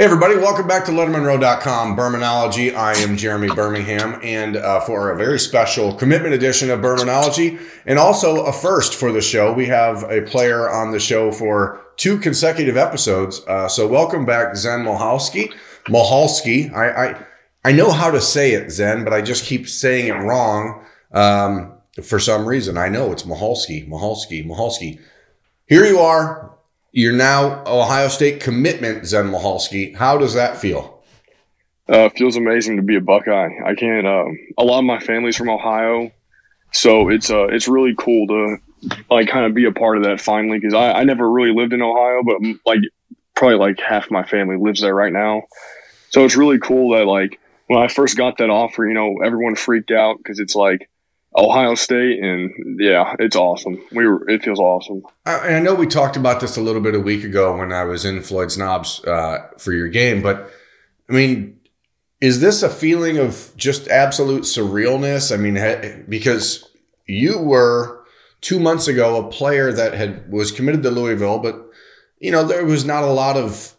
Hey, everybody, welcome back to LettermenRow.com Birminology. I am Jeremy Birmingham, and uh, for a very special commitment edition of Birminology, and also a first for the show, we have a player on the show for two consecutive episodes. Uh, so, welcome back, Zen Mohalski. Mohalski. I, I, I know how to say it, Zen, but I just keep saying it wrong um, for some reason. I know it's Mohalski, Mohalski, Mohalski. Here you are, you're now Ohio State commitment, Zen Mohalski. How does that feel? Uh, feels amazing to be a Buckeye. I can't. Um, a lot of my family's from Ohio, so it's uh, it's really cool to like kind of be a part of that finally because I, I never really lived in Ohio, but like probably like half my family lives there right now. So it's really cool that like when I first got that offer, you know, everyone freaked out because it's like Ohio State, and yeah, it's awesome. We were, it feels awesome. I, I know we talked about this a little bit a week ago when I was in Floyds Knobs uh, for your game, but I mean, is this a feeling of just absolute surrealness? I mean, because you were two months ago a player that had was committed to Louisville, but you know there was not a lot of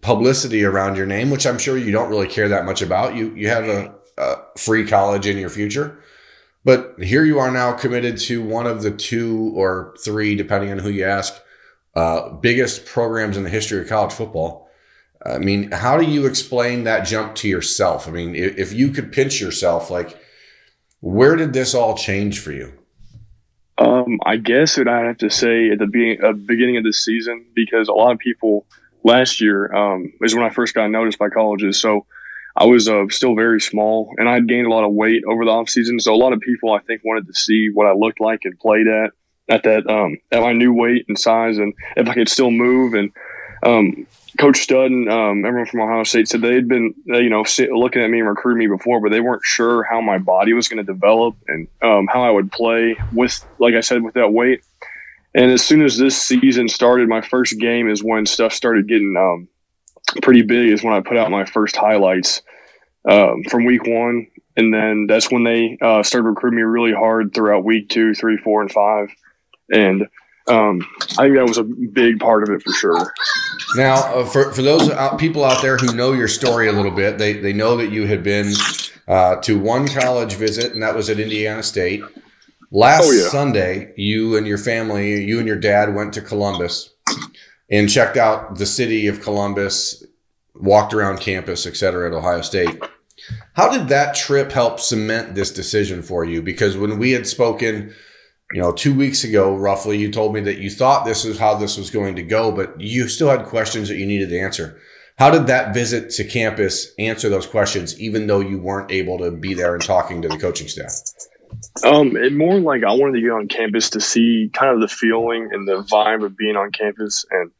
publicity around your name, which I'm sure you don't really care that much about. You you have a, a free college in your future. But here you are now committed to one of the two or three, depending on who you ask, uh, biggest programs in the history of college football. I mean, how do you explain that jump to yourself? I mean, if, if you could pinch yourself, like, where did this all change for you? Um, I guess what I have to say at the be- uh, beginning of the season, because a lot of people last year um, is when I first got noticed by colleges. So I was uh, still very small and I had gained a lot of weight over the off season. So a lot of people I think wanted to see what I looked like and played at at that um, at my new weight and size and if I could still move. And um, Coach Stud and um, everyone from Ohio State said they had been you know looking at me and recruiting me before, but they weren't sure how my body was going to develop and um, how I would play with, like I said, with that weight. And as soon as this season started, my first game is when stuff started getting um, pretty big is when I put out my first highlights um, from week one. And then that's when they uh, started recruiting me really hard throughout week two, three, four, and five. And um, I think that was a big part of it for sure. Now, uh, for, for those out, people out there who know your story a little bit, they, they know that you had been uh, to one college visit, and that was at Indiana State. Last oh, yeah. Sunday, you and your family, you and your dad went to Columbus and checked out the city of Columbus, walked around campus, et cetera, at Ohio State. How did that trip help cement this decision for you? Because when we had spoken, you know, two weeks ago, roughly, you told me that you thought this is how this was going to go, but you still had questions that you needed to answer. How did that visit to campus answer those questions, even though you weren't able to be there and talking to the coaching staff? Um, it more like I wanted to get on campus to see kind of the feeling and the vibe of being on campus, and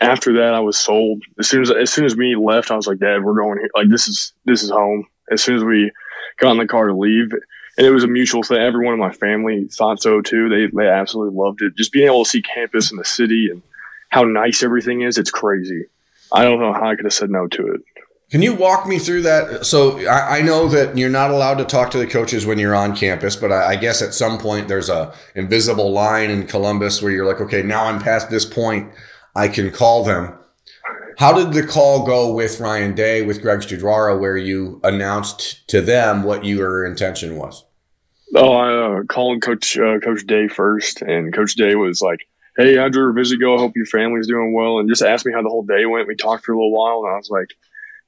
after that, I was sold. As soon as as soon as we left, I was like, Dad, we're going here. Like this is this is home. As soon as we got in the car to leave, and it was a mutual thing. Everyone in my family thought so too. They they absolutely loved it. Just being able to see campus and the city and how nice everything is. It's crazy. I don't know how I could have said no to it. Can you walk me through that? So I, I, know that you're not allowed to talk to the coaches when you're on campus, but I, I, guess at some point there's a invisible line in Columbus where you're like, okay, now I'm past this point. I can call them. How did the call go with Ryan Day, with Greg Studrawa, where you announced to them what your intention was? Oh, I uh, called Coach uh, Coach Day first, and Coach Day was like, "Hey, how'd your visit go? I hope your family's doing well." And just asked me how the whole day went. We talked for a little while, and I was like,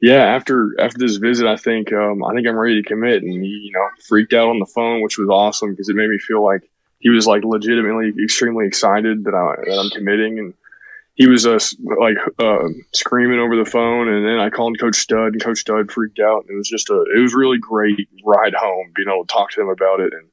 "Yeah, after after this visit, I think um, I think I'm ready to commit." And he, you know, freaked out on the phone, which was awesome because it made me feel like he was like legitimately extremely excited that I that I'm committing and he was uh, like uh, screaming over the phone, and then I called Coach Stud, and Coach Stud freaked out. And it was just a, it was really great ride home, being able to talk to them about it and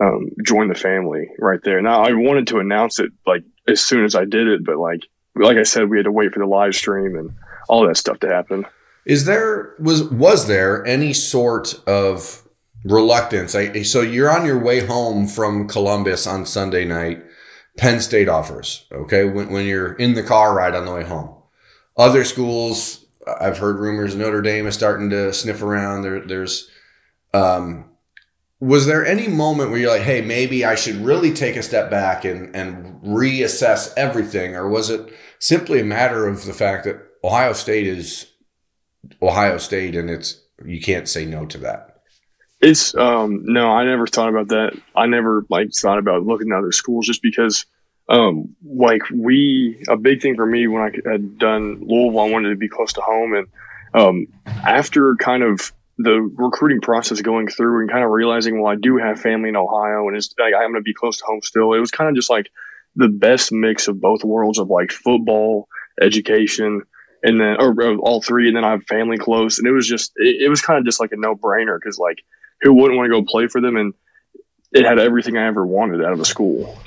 um, join the family right there. Now I wanted to announce it like as soon as I did it, but like like I said, we had to wait for the live stream and all that stuff to happen. Is there was was there any sort of reluctance? I, so you're on your way home from Columbus on Sunday night Penn State offers, okay, when, when you're in the car ride on the way home. Other schools, I've heard rumors Notre Dame is starting to sniff around. There, there's, um, was there any moment where you're like, hey, maybe I should really take a step back and, and reassess everything? Or was it simply a matter of the fact that Ohio State is Ohio State, and it's you can't say no to that. It's um no, I never thought about that. I never like thought about looking at other schools just because um like we a big thing for me when I had done Louisville, I wanted to be close to home, and um after kind of the recruiting process going through and kind of realizing, well, I do have family in Ohio and it's like, I'm to be close to home still. It was kind of just like the best mix of both worlds of like football, education, and then or, or all three. And then I have family close, and it was just it, it was kind of just like a no brainer because like who wouldn't want to go play for them and it had everything I ever wanted out of a school.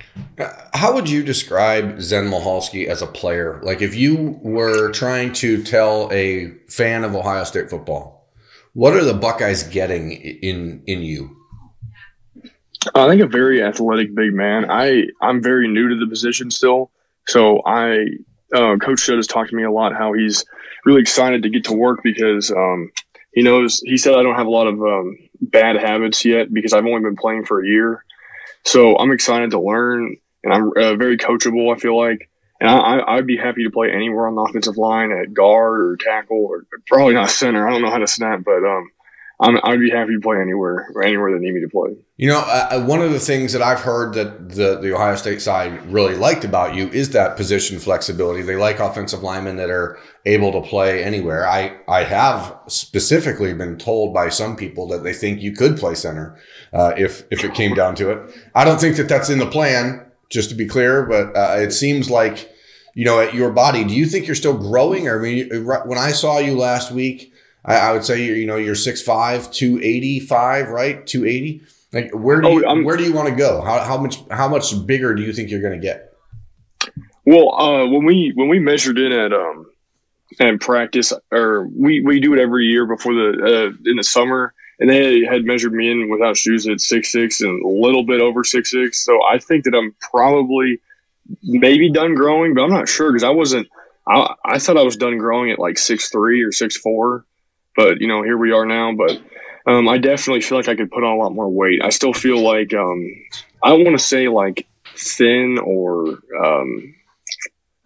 How would you describe Zen Michalski as a player? Like, if you were trying to tell a fan of Ohio State football, what are the Buckeyes getting in in you? I think a very athletic big man. I I'm very new to the position still, so I uh, Coach Shutt has talked to me a lot how he's really excited to get to work because um, he knows he said I don't have a lot of um, bad habits yet because I've only been playing for a year, so I'm excited to learn and I'm uh, very coachable. I feel like, and I, would be happy to play anywhere on the offensive line at guard or tackle or probably not center. I don't know how to snap, but um, I'm, I'd be happy to play anywhere anywhere they need me to play. You know, uh, one of the things that I've heard that the, the Ohio State side really liked about you is that position flexibility. They like offensive linemen that are able to play anywhere. I, I have specifically been told by some people that they think you could play center uh, if, if it came down to it. I don't think that that's in the plan, just to be clear, but uh, it seems like you know, at your body, do you think you're still growing? Or I mean, when I saw you last week, I, I would say you're, you know, you're 6'5", 285, right? 280. Like where do you, oh, where do you want to go? How, how much, how much bigger do you think you're going to get? Well, uh, when we, when we measured in at, um, and practice, or we, we do it every year before the, uh, in the summer, and they had measured me in without shoes at six six and a little bit over six six. So I think that I'm probably maybe done growing, but I'm not sure because I wasn't. I, I thought I was done growing at like six three or six four, but you know here we are now. But um, I definitely feel like I could put on a lot more weight. I still feel like um, I want to say like thin or um,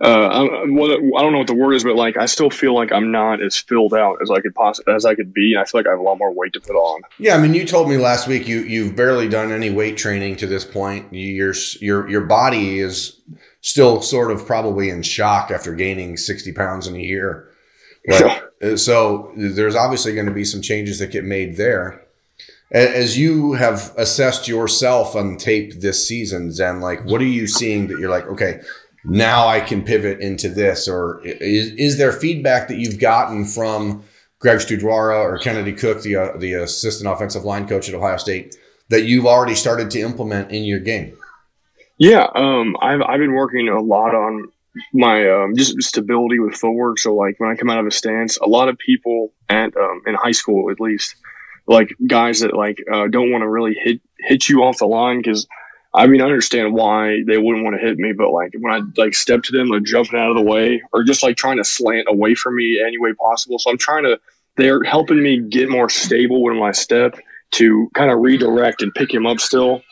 uh, I, I don't know what the word is, but like I still feel like I'm not as filled out as I could possibly as I could be, and I feel like I have a lot more weight to put on. Yeah, I mean, you told me last week you you've barely done any weight training to this point. Your your your body is still sort of probably in shock after gaining sixty pounds in a year. But, uh, so there's obviously going to be some changes that get made there. As you have assessed yourself on tape this season, Zen, like what are you seeing that you're like, okay, now I can pivot into this? Or is, is there feedback that you've gotten from Greg Studrawa or Kennedy Cook, the, uh, the assistant offensive line coach at Ohio State, that you've already started to implement in your game? Yeah, um, I've, I've been working a lot on my um, just stability with footwork. So like when I come out of a stance, a lot of people at um, in high school at least, like guys that like uh, don't want to really hit hit you off the line because I mean, I understand why they wouldn't want to hit me, but like when I like step to them, like jumping out of the way or just like trying to slant away from me any way possible. So I'm trying to, they're helping me get more stable when I step to kind of redirect and pick him up still.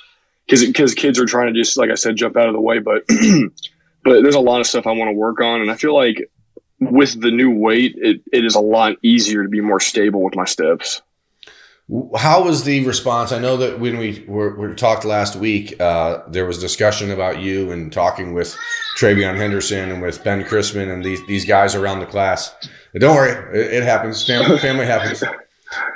Cause, cause kids are trying to just, like I said, jump out of the way, but, but there's a lot of stuff I want to work on. And I feel like with the new weight, it, it is a lot easier to be more stable with my steps. How was the response? I know that when we were, were talked last week, uh, there was discussion about you and talking with TreVeyon Henderson and with Ben Christman and these these guys around the class. Don't worry, it, it happens. Family, family happens.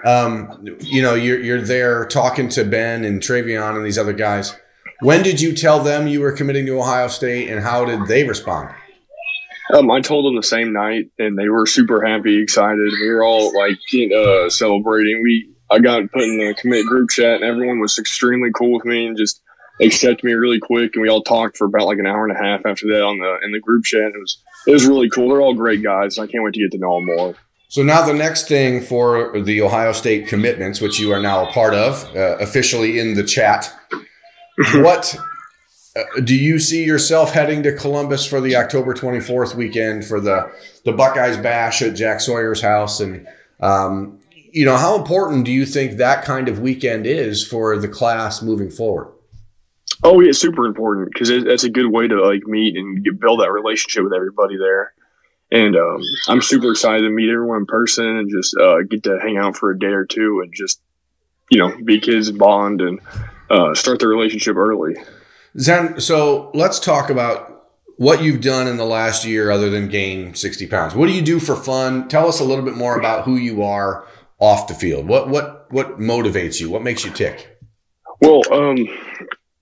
Um, you know, you're you're there talking to Ben and TreVeyon and these other guys. When did you tell them you were committing to Ohio State, and how did they respond? Um, I told them the same night, and they were super happy, excited. We were all like uh, celebrating. We I got put in the commit group chat, and everyone was extremely cool with me and just accepted me really quick. And we all talked for about like an hour and a half after that on the in the group chat. It was it was really cool. They're all great guys. I can't wait to get to know them more. So now the next thing for the Ohio State commitments, which you are now a part of, uh, officially in the chat. What uh, do you see yourself heading to Columbus for the October 24th weekend for the the Buckeyes bash at Jack Sawyer's house and um, you know, how important do you think that kind of weekend is for the class moving forward? Oh, yeah, super important because it's a good way to like meet and get, build that relationship with everybody there. And um, I'm super excited to meet everyone in person and just uh, get to hang out for a day or two and just, you know, be kids, bond, and uh, start the relationship early. Zen, so let's talk about what you've done in the last year other than gain 60 pounds. What do you do for fun? Tell us a little bit more about who you are off the field. What what what motivates you? What makes you tick? Well, um,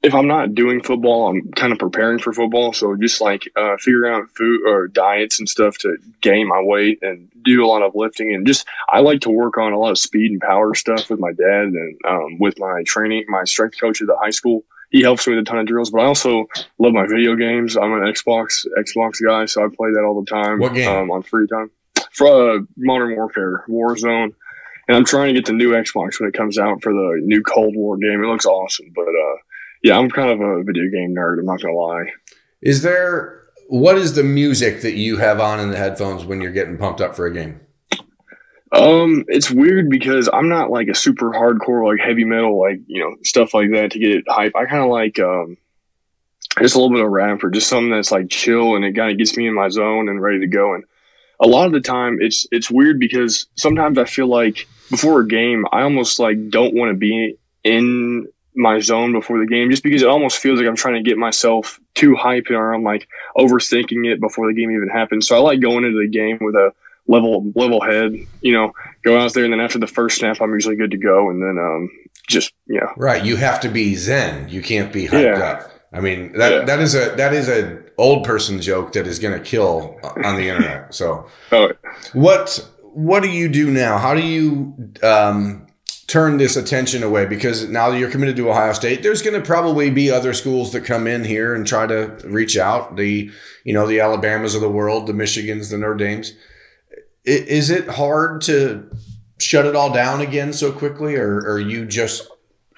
if I'm not doing football, I'm kind of preparing for football. So just like uh, figuring out food or diets and stuff to gain my weight and do a lot of lifting and just I like to work on a lot of speed and power stuff with my dad and um, with my training, my strength coach at the high school. He helps me with a ton of drills, but I also love my video games. I'm an Xbox Xbox guy, so I play that all the time. What game? Um, on free time? For uh, Modern Warfare, Warzone and I'm trying to get the new Xbox when it comes out for the new Cold War game. It looks awesome, but uh, yeah, I'm kind of a video game nerd. I'm not gonna lie. Is there what is the music that you have on in the headphones when you're getting pumped up for a game? Um, it's weird because I'm not like a super hardcore like heavy metal like you know stuff like that to get it hype. I kind of like um just a little bit of rap or just something that's like chill and it kind of gets me in my zone and ready to go. And a lot of the time, it's it's weird because sometimes I feel like before a game, I almost like don't want to be in my zone before the game just because it almost feels like I'm trying to get myself too hyped or I'm like overthinking it before the game even happens. So I like going into the game with a level level head, you know, go out there and then after the first snap I'm usually good to go and then um just yeah. Right. You have to be zen. You can't be hyped yeah. up. I mean that yeah. that is a that is a old person joke that is gonna kill on the internet. So oh. what what do you do now? How do you um turn this attention away because now that you're committed to Ohio State, there's going to probably be other schools that come in here and try to reach out. The you know the Alabamas of the world, the Michigans, the Notre Dames. Is it hard to shut it all down again so quickly, or, or are you just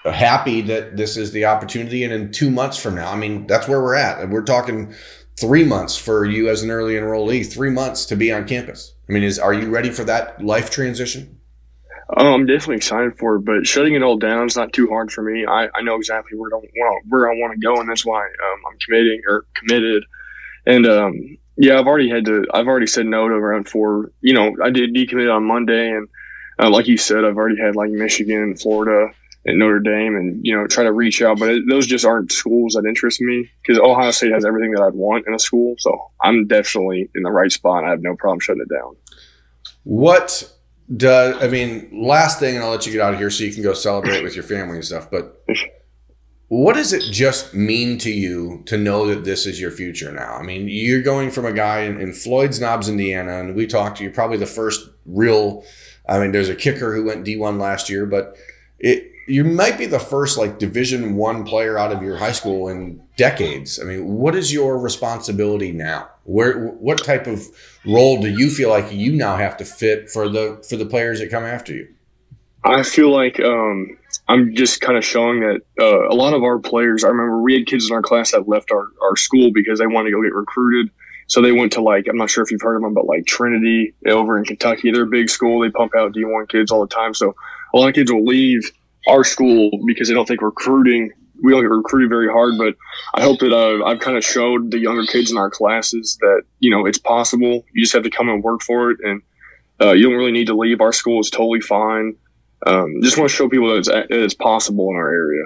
happy that this is the opportunity? And in two months from now, I mean, that's where we're at. We're talking three months for you as an early enrollee, three months to be on campus. I mean, is are you ready for that life transition? Um, I'm definitely excited for it, but shutting it all down is not too hard for me. I, I know exactly where I want where I want to go, and that's why um, I'm committing or committed. And um, yeah, I've already had to. I've already said no to around four. You know, I did decommit on Monday, and uh, like you said, I've already had like Michigan and Florida and Notre Dame, and you know, try to reach out. But it, those just aren't schools that interest me because Ohio State has everything that I'd want in a school. So I'm definitely in the right spot. I have no problem shutting it down. What does I mean last thing and I'll let you get out of here so you can go celebrate with your family and stuff, but what does it just mean to you to know that this is your future now? I mean, you're going from a guy in, in Floyd's Knobs, Indiana, and we talked to you probably the first real I mean, there's a kicker who went D1 last year, but it you might be the first like division one player out of your high school in decades. I mean what is your responsibility now? Where what type of role do you feel like you now have to fit for the for the players that come after you? I feel like um, i'm just kind of showing that uh, a lot of our players i remember we had kids in our class that left our, our school because they wanted to go get recruited. So they went to like i'm not sure if you've heard of them but like trinity over in kentucky. They're a big school. They pump out d1 kids all the time. So a lot of kids will leave our school because they don't think recruiting we don't get recruited very hard. But I hope that uh, I've kind of showed the younger kids in our classes that you know it's possible. You just have to come and work for it, and uh, you don't really need to leave. Our school is totally fine. Um, just want to show people that it's, that it's possible in our area.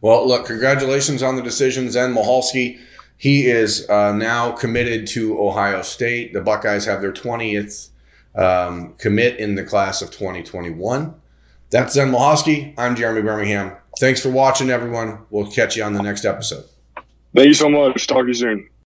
Well, look, congratulations on the decision, Zen Michalski. He is uh, now committed to Ohio State. The Buckeyes have their 20th um, commit in the class of 2021. That's Zen Michalski. I'm Jeremy Birmingham. Thanks for watching, everyone. We'll catch you on the next episode. Thank you so much. Talk to you soon.